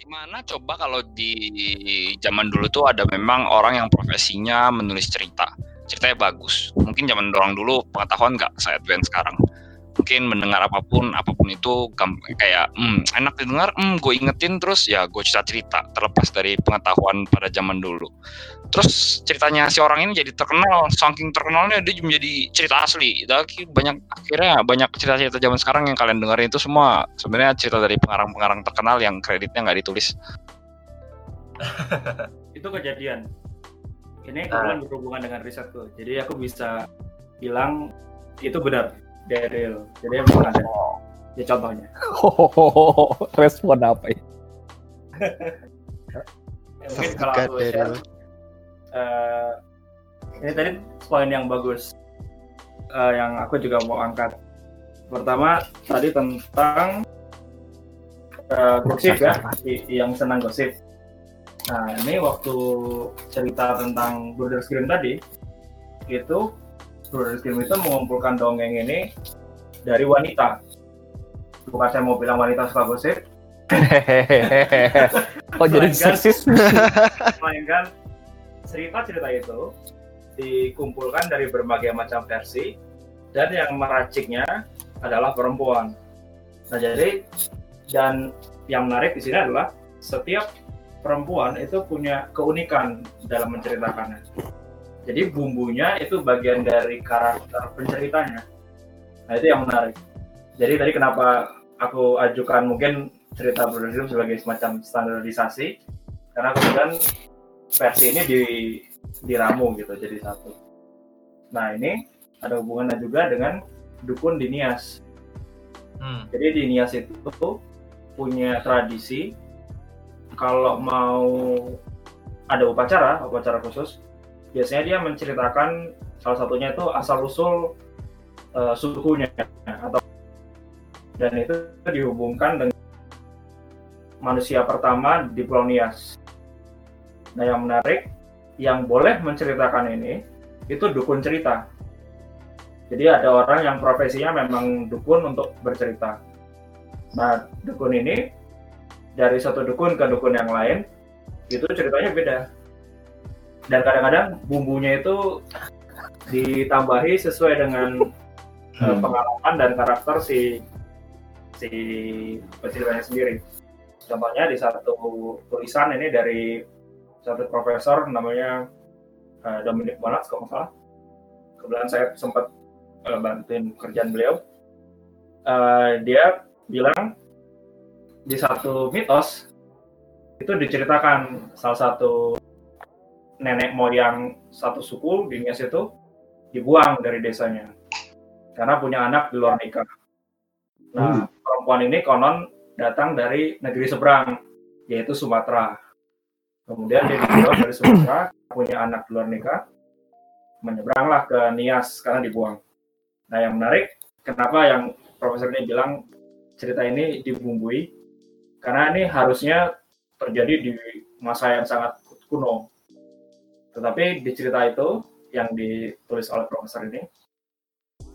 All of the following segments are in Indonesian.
Gimana coba kalau di zaman dulu tuh ada memang orang yang profesinya menulis cerita. Ceritanya bagus. Mungkin zaman orang dulu pengetahuan nggak saya advance sekarang. Mungkin mendengar apa pun, apa pun itu kayak hmm, enak didengar, hmm, gue ingetin terus ya gue cerita-cerita terlepas dari pengetahuan pada zaman dulu. Terus ceritanya si orang ini jadi terkenal, saking terkenalnya dia menjadi cerita asli. Tapi banyak akhirnya banyak cerita-cerita zaman sekarang yang kalian dengerin itu semua sebenarnya cerita dari pengarang-pengarang terkenal yang kreditnya nggak ditulis. itu kejadian. Ini kebetulan uh. berhubungan dengan risetku. Jadi aku bisa bilang itu benar Daryl. Jadi memang ada. Ya contohnya. Oh, respon apa ya? ya mungkin kalau aku share, uh, ini tadi poin yang bagus uh, yang aku juga mau angkat. Pertama tadi tentang uh, gosip ya, yang senang gosip. Nah ini waktu cerita tentang Brothers Grimm tadi, itu Brothers Grimm itu mengumpulkan dongeng ini dari wanita. Bukan saya mau bilang wanita suka gosip. oh jadi seksis. Mainkan cerita-cerita itu dikumpulkan dari berbagai macam versi dan yang meraciknya adalah perempuan. Nah jadi dan yang menarik di sini adalah setiap perempuan itu punya keunikan dalam menceritakannya. Jadi bumbunya itu bagian dari karakter penceritanya. Nah itu yang menarik. Jadi tadi kenapa aku ajukan mungkin cerita Brother sebagai semacam standarisasi karena kemudian versi ini di diramu gitu jadi satu. Nah ini ada hubungannya juga dengan dukun di Nias. Hmm. Jadi di Nias itu punya tradisi kalau mau ada upacara, upacara khusus, biasanya dia menceritakan salah satunya itu asal usul uh, sukunya atau dan itu dihubungkan dengan manusia pertama di Pulau Nias. Nah yang menarik, yang boleh menceritakan ini itu dukun cerita. Jadi ada orang yang profesinya memang dukun untuk bercerita. Nah dukun ini dari satu dukun ke dukun yang lain itu ceritanya beda. Dan kadang-kadang bumbunya itu ditambahi sesuai dengan eh, hmm. pengalaman dan karakter si si peceritanya sendiri. Contohnya di satu tulisan ini dari satu profesor namanya uh, Dominic Bonat kalau nggak salah. Kebetulan saya sempat uh, bantuin kerjaan beliau. Uh, dia bilang di satu mitos itu diceritakan salah satu nenek moyang satu suku di Nias itu dibuang dari desanya karena punya anak di luar nikah. Nah, hmm. perempuan ini konon datang dari negeri seberang, yaitu Sumatera. Kemudian dia dijual dari Sumatera, punya anak luar nikah, menyeberanglah ke Nias karena dibuang. Nah yang menarik, kenapa yang profesor ini bilang cerita ini dibumbui? Karena ini harusnya terjadi di masa yang sangat kuno. Tetapi di cerita itu yang ditulis oleh profesor ini,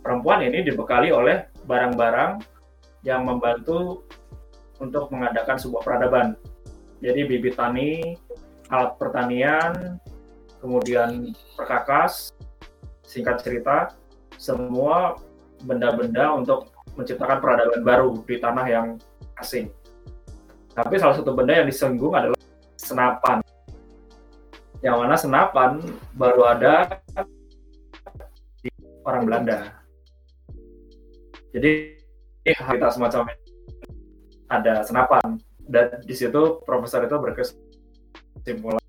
perempuan ini dibekali oleh barang-barang yang membantu untuk mengadakan sebuah peradaban. Jadi bibit tani, alat pertanian, kemudian perkakas, singkat cerita, semua benda-benda untuk menciptakan peradaban baru di tanah yang asing. Tapi salah satu benda yang disenggung adalah senapan. Yang mana senapan baru ada di orang Belanda. Jadi kita semacam ada senapan dan di situ profesor itu berkesimpulan.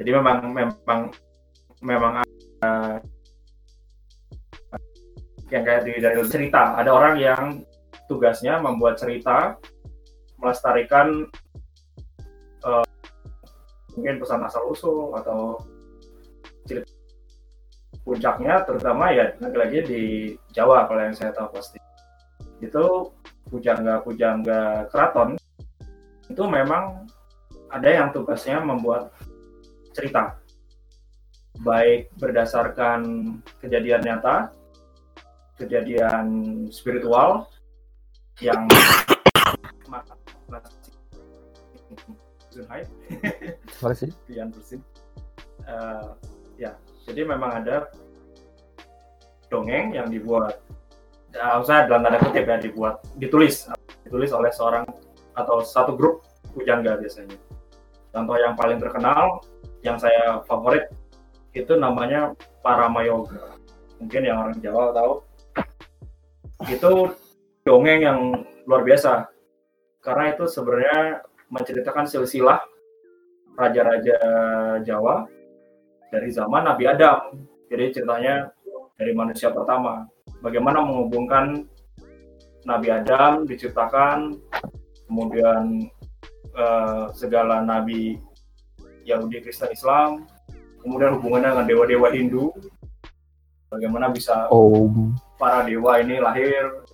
Jadi memang memang memang uh, yang kayak di dari cerita ada orang yang tugasnya membuat cerita melestarikan mungkin pesan asal usul atau cerita puncaknya terutama ya lagi-lagi di Jawa kalau yang saya tahu pasti itu pujangga pujangga keraton itu memang ada yang tugasnya membuat cerita baik berdasarkan kejadian nyata, kejadian spiritual yang Sih? Pian Persin Eh, ya jadi memang ada dongeng yang dibuat ya, saya dalam tanda kutip ya dibuat ditulis ditulis oleh seorang atau satu grup pujangga biasanya. Contoh yang paling terkenal yang saya favorit itu namanya Paramayoga. Mungkin yang orang Jawa tahu. Itu dongeng yang luar biasa. Karena itu sebenarnya menceritakan silsilah raja-raja Jawa dari zaman Nabi Adam. Jadi ceritanya dari manusia pertama. Bagaimana menghubungkan Nabi Adam diciptakan, kemudian eh, segala nabi Yahudi, Kristen, Islam, kemudian hubungannya dengan dewa-dewa Hindu. Bagaimana bisa Oh, para dewa ini lahir,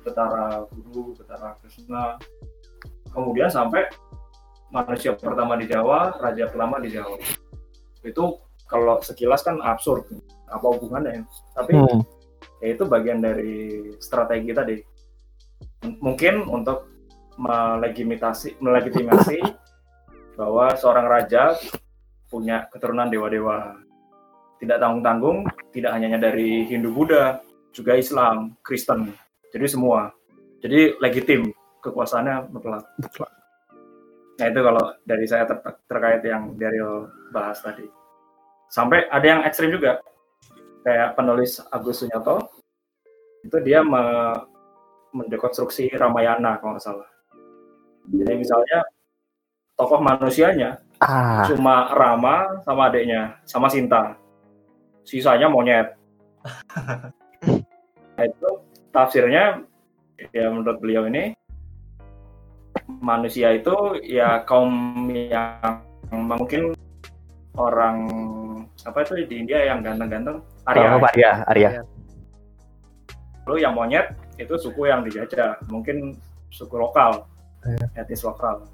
Betara Guru, Betara Krishna, kemudian sampai manusia pertama di Jawa, raja pertama di Jawa. Itu kalau sekilas kan absurd, apa hubungannya? Tapi hmm. ya itu bagian dari strategi tadi. M- Mungkin untuk melegitimasi, melegitimasi bahwa seorang raja punya keturunan dewa-dewa. Tidak tanggung-tanggung, tidak hanya dari Hindu Buddha, juga Islam, Kristen. Jadi semua. Jadi legitim kekuasaannya mutlak. Nah itu kalau dari saya ter- terkait yang Daryl bahas tadi. Sampai ada yang ekstrim juga. Kayak penulis Agus Sunyoto, itu dia me- mendekonstruksi Ramayana kalau nggak salah. Jadi misalnya tokoh manusianya ah, cuma Rama sama adiknya, sama Sinta. Sisanya monyet. Nah, itu tafsirnya ya menurut beliau ini manusia itu ya kaum yang mungkin orang apa itu di India yang ganteng-ganteng Arya. apa Arya, Arya. Lalu yang monyet itu suku yang dijajah, mungkin suku lokal, etnis lokal.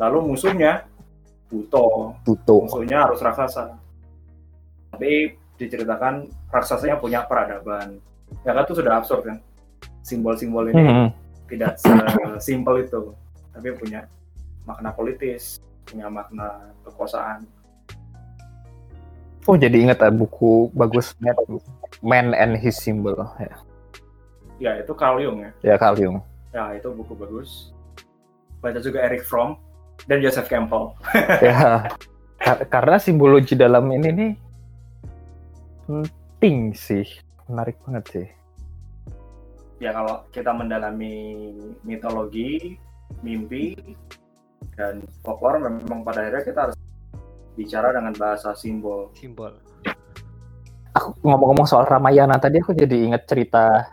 Lalu musuhnya Buto, Tuto. musuhnya harus raksasa. Tapi diceritakan raksasanya punya peradaban. Ya kan itu sudah absurd kan. Simbol-simbol ini Hmm. tidak simpel itu, tapi punya makna politis, punya makna kekuasaan. Oh jadi ingat ah, buku bagus Man and His Symbol ya, Ya itu Carl Jung ya. ya Carl Jung. Ya itu buku bagus. Baca juga Eric Fromm dan Joseph Campbell. ya Ka- karena simbologi dalam ini nih penting sih, menarik banget sih. Ya kalau kita mendalami mitologi, mimpi, dan folklore memang pada akhirnya kita harus bicara dengan bahasa simbol. simbol Aku ngomong-ngomong soal Ramayana tadi aku jadi ingat cerita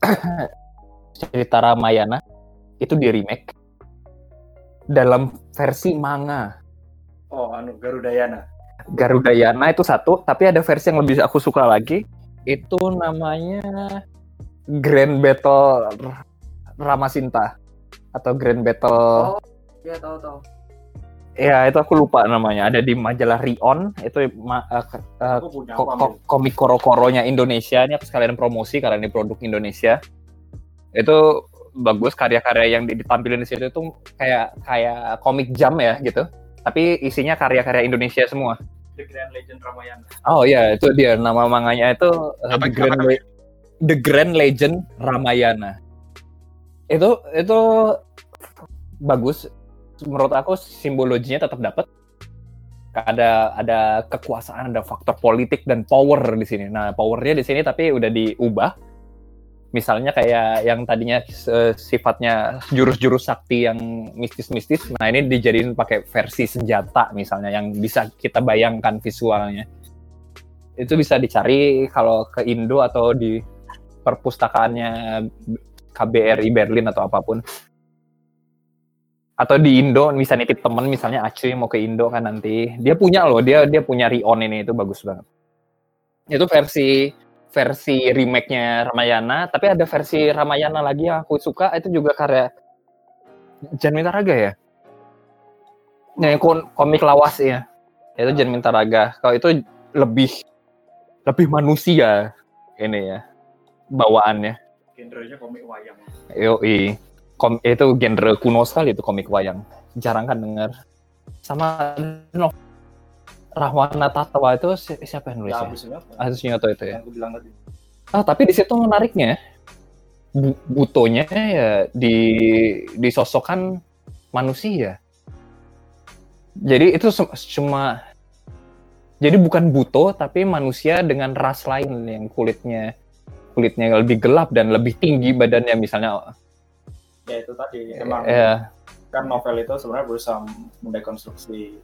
cerita Ramayana itu di remake dalam versi manga. Oh, anu Garudayana. Garudayana itu satu, tapi ada versi yang lebih aku suka lagi. Itu namanya Grand Battle Ramasinta atau Grand Battle. Iya tahu tahu. Ya itu aku lupa namanya. Ada di majalah Rion. Itu ma- eh, eh, Aku punya ko- ko- komik koro-koronya Indonesia. Ini aku sekalian promosi karena ini produk Indonesia. Itu bagus karya-karya yang ditampilin di situ tuh kayak kayak komik jam ya gitu. Tapi isinya karya-karya Indonesia semua. The Grand Legend Ramayana. Oh iya, itu dia nama manganya itu uh, Apa- The Grand apa- The Grand Legend Ramayana. Itu itu bagus. Menurut aku simbologinya tetap dapat. Ada ada kekuasaan, ada faktor politik dan power di sini. Nah, powernya di sini tapi udah diubah. Misalnya kayak yang tadinya eh, sifatnya jurus-jurus sakti yang mistis-mistis, nah ini dijadiin pakai versi senjata misalnya yang bisa kita bayangkan visualnya itu bisa dicari kalau ke Indo atau di perpustakaannya KBRI Berlin atau apa pun. Atau di Indo bisa nitip temen misalnya Acuy mau ke Indo kan nanti. Dia punya loh, dia dia punya Rion ini itu bagus banget. Itu versi versi remake-nya Ramayana, tapi ada versi Ramayana lagi yang aku suka itu juga karya Jan Mintaraga ya. Yang kon- komik lawas ya. Itu Jan Mintaraga. Kalau itu lebih lebih manusia ini ya bawaannya. Genrenya komik wayang. Yoi. Kom itu genre kuno sekali itu komik wayang. Jarang kan dengar. sama no, Rahwana Tatwa itu si- siapa yang nulis Ya, ya? habis ini apa? Agus itu ya. Yang aku bilang tadi. Ah, tapi di situ menariknya Bu- butonya ya di disosokkan manusia. Jadi itu cuma jadi bukan buto tapi manusia dengan ras lain yang kulitnya kulitnya lebih gelap dan lebih tinggi badannya misalnya Ya itu tadi. Emang ya kan novel itu sebenarnya berusaha mendekonstruksi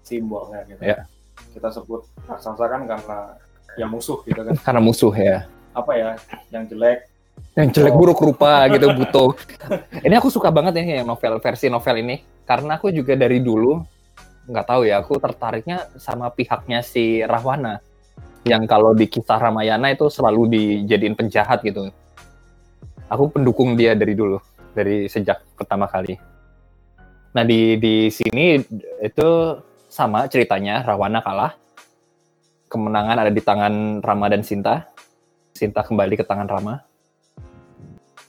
simbolnya gitu. Ya. Kita sebut raksasa kan karena ya musuh gitu kan. karena musuh ya. Apa ya yang jelek Yang jelek Oh. buruk rupa gitu buto. ini aku suka banget ini yang novel versi novel ini karena aku juga dari dulu nggak tahu ya aku tertariknya sama pihaknya si Rahwana yang kalau di kisah Ramayana itu selalu dijadiin penjahat gitu. Aku pendukung dia dari dulu dari sejak pertama kali. Nah di di sini itu sama ceritanya Rahwana kalah. Kemenangan ada di tangan Rama dan Sinta. Sinta kembali ke tangan Rama.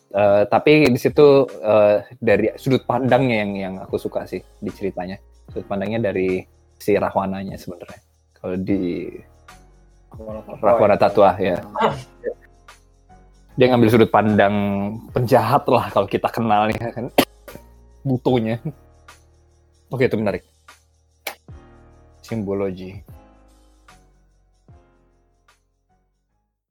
Eh, tapi di situ eh, dari sudut pandangnya yang yang aku suka sih di ceritanya. Sudut pandangnya dari si Rahwananya sebenarnya. Kalau di Rahwana Tatwa ya. Dia ngambil sudut pandang penjahat lah kalau kita kenal ya kan. Butuhnya. Oke itu menarik. Simbologi.